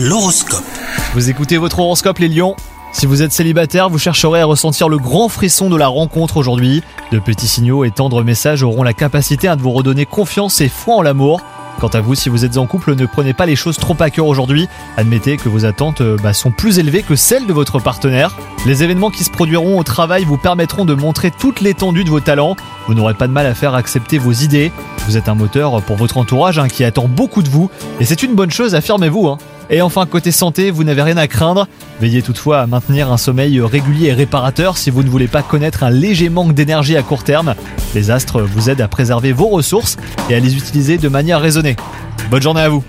L'horoscope. Vous écoutez votre horoscope les lions? Si vous êtes célibataire, vous chercherez à ressentir le grand frisson de la rencontre aujourd'hui. De petits signaux et tendres messages auront la capacité à de vous redonner confiance et foi en l'amour. Quant à vous, si vous êtes en couple, ne prenez pas les choses trop à cœur aujourd'hui. Admettez que vos attentes euh, bah, sont plus élevées que celles de votre partenaire. Les événements qui se produiront au travail vous permettront de montrer toute l'étendue de vos talents. Vous n'aurez pas de mal à faire accepter vos idées. Vous êtes un moteur pour votre entourage hein, qui attend beaucoup de vous. Et c'est une bonne chose, affirmez-vous. Hein. Et enfin, côté santé, vous n'avez rien à craindre. Veillez toutefois à maintenir un sommeil régulier et réparateur si vous ne voulez pas connaître un léger manque d'énergie à court terme. Les astres vous aident à préserver vos ressources et à les utiliser de manière raisonnée. Bonne journée à vous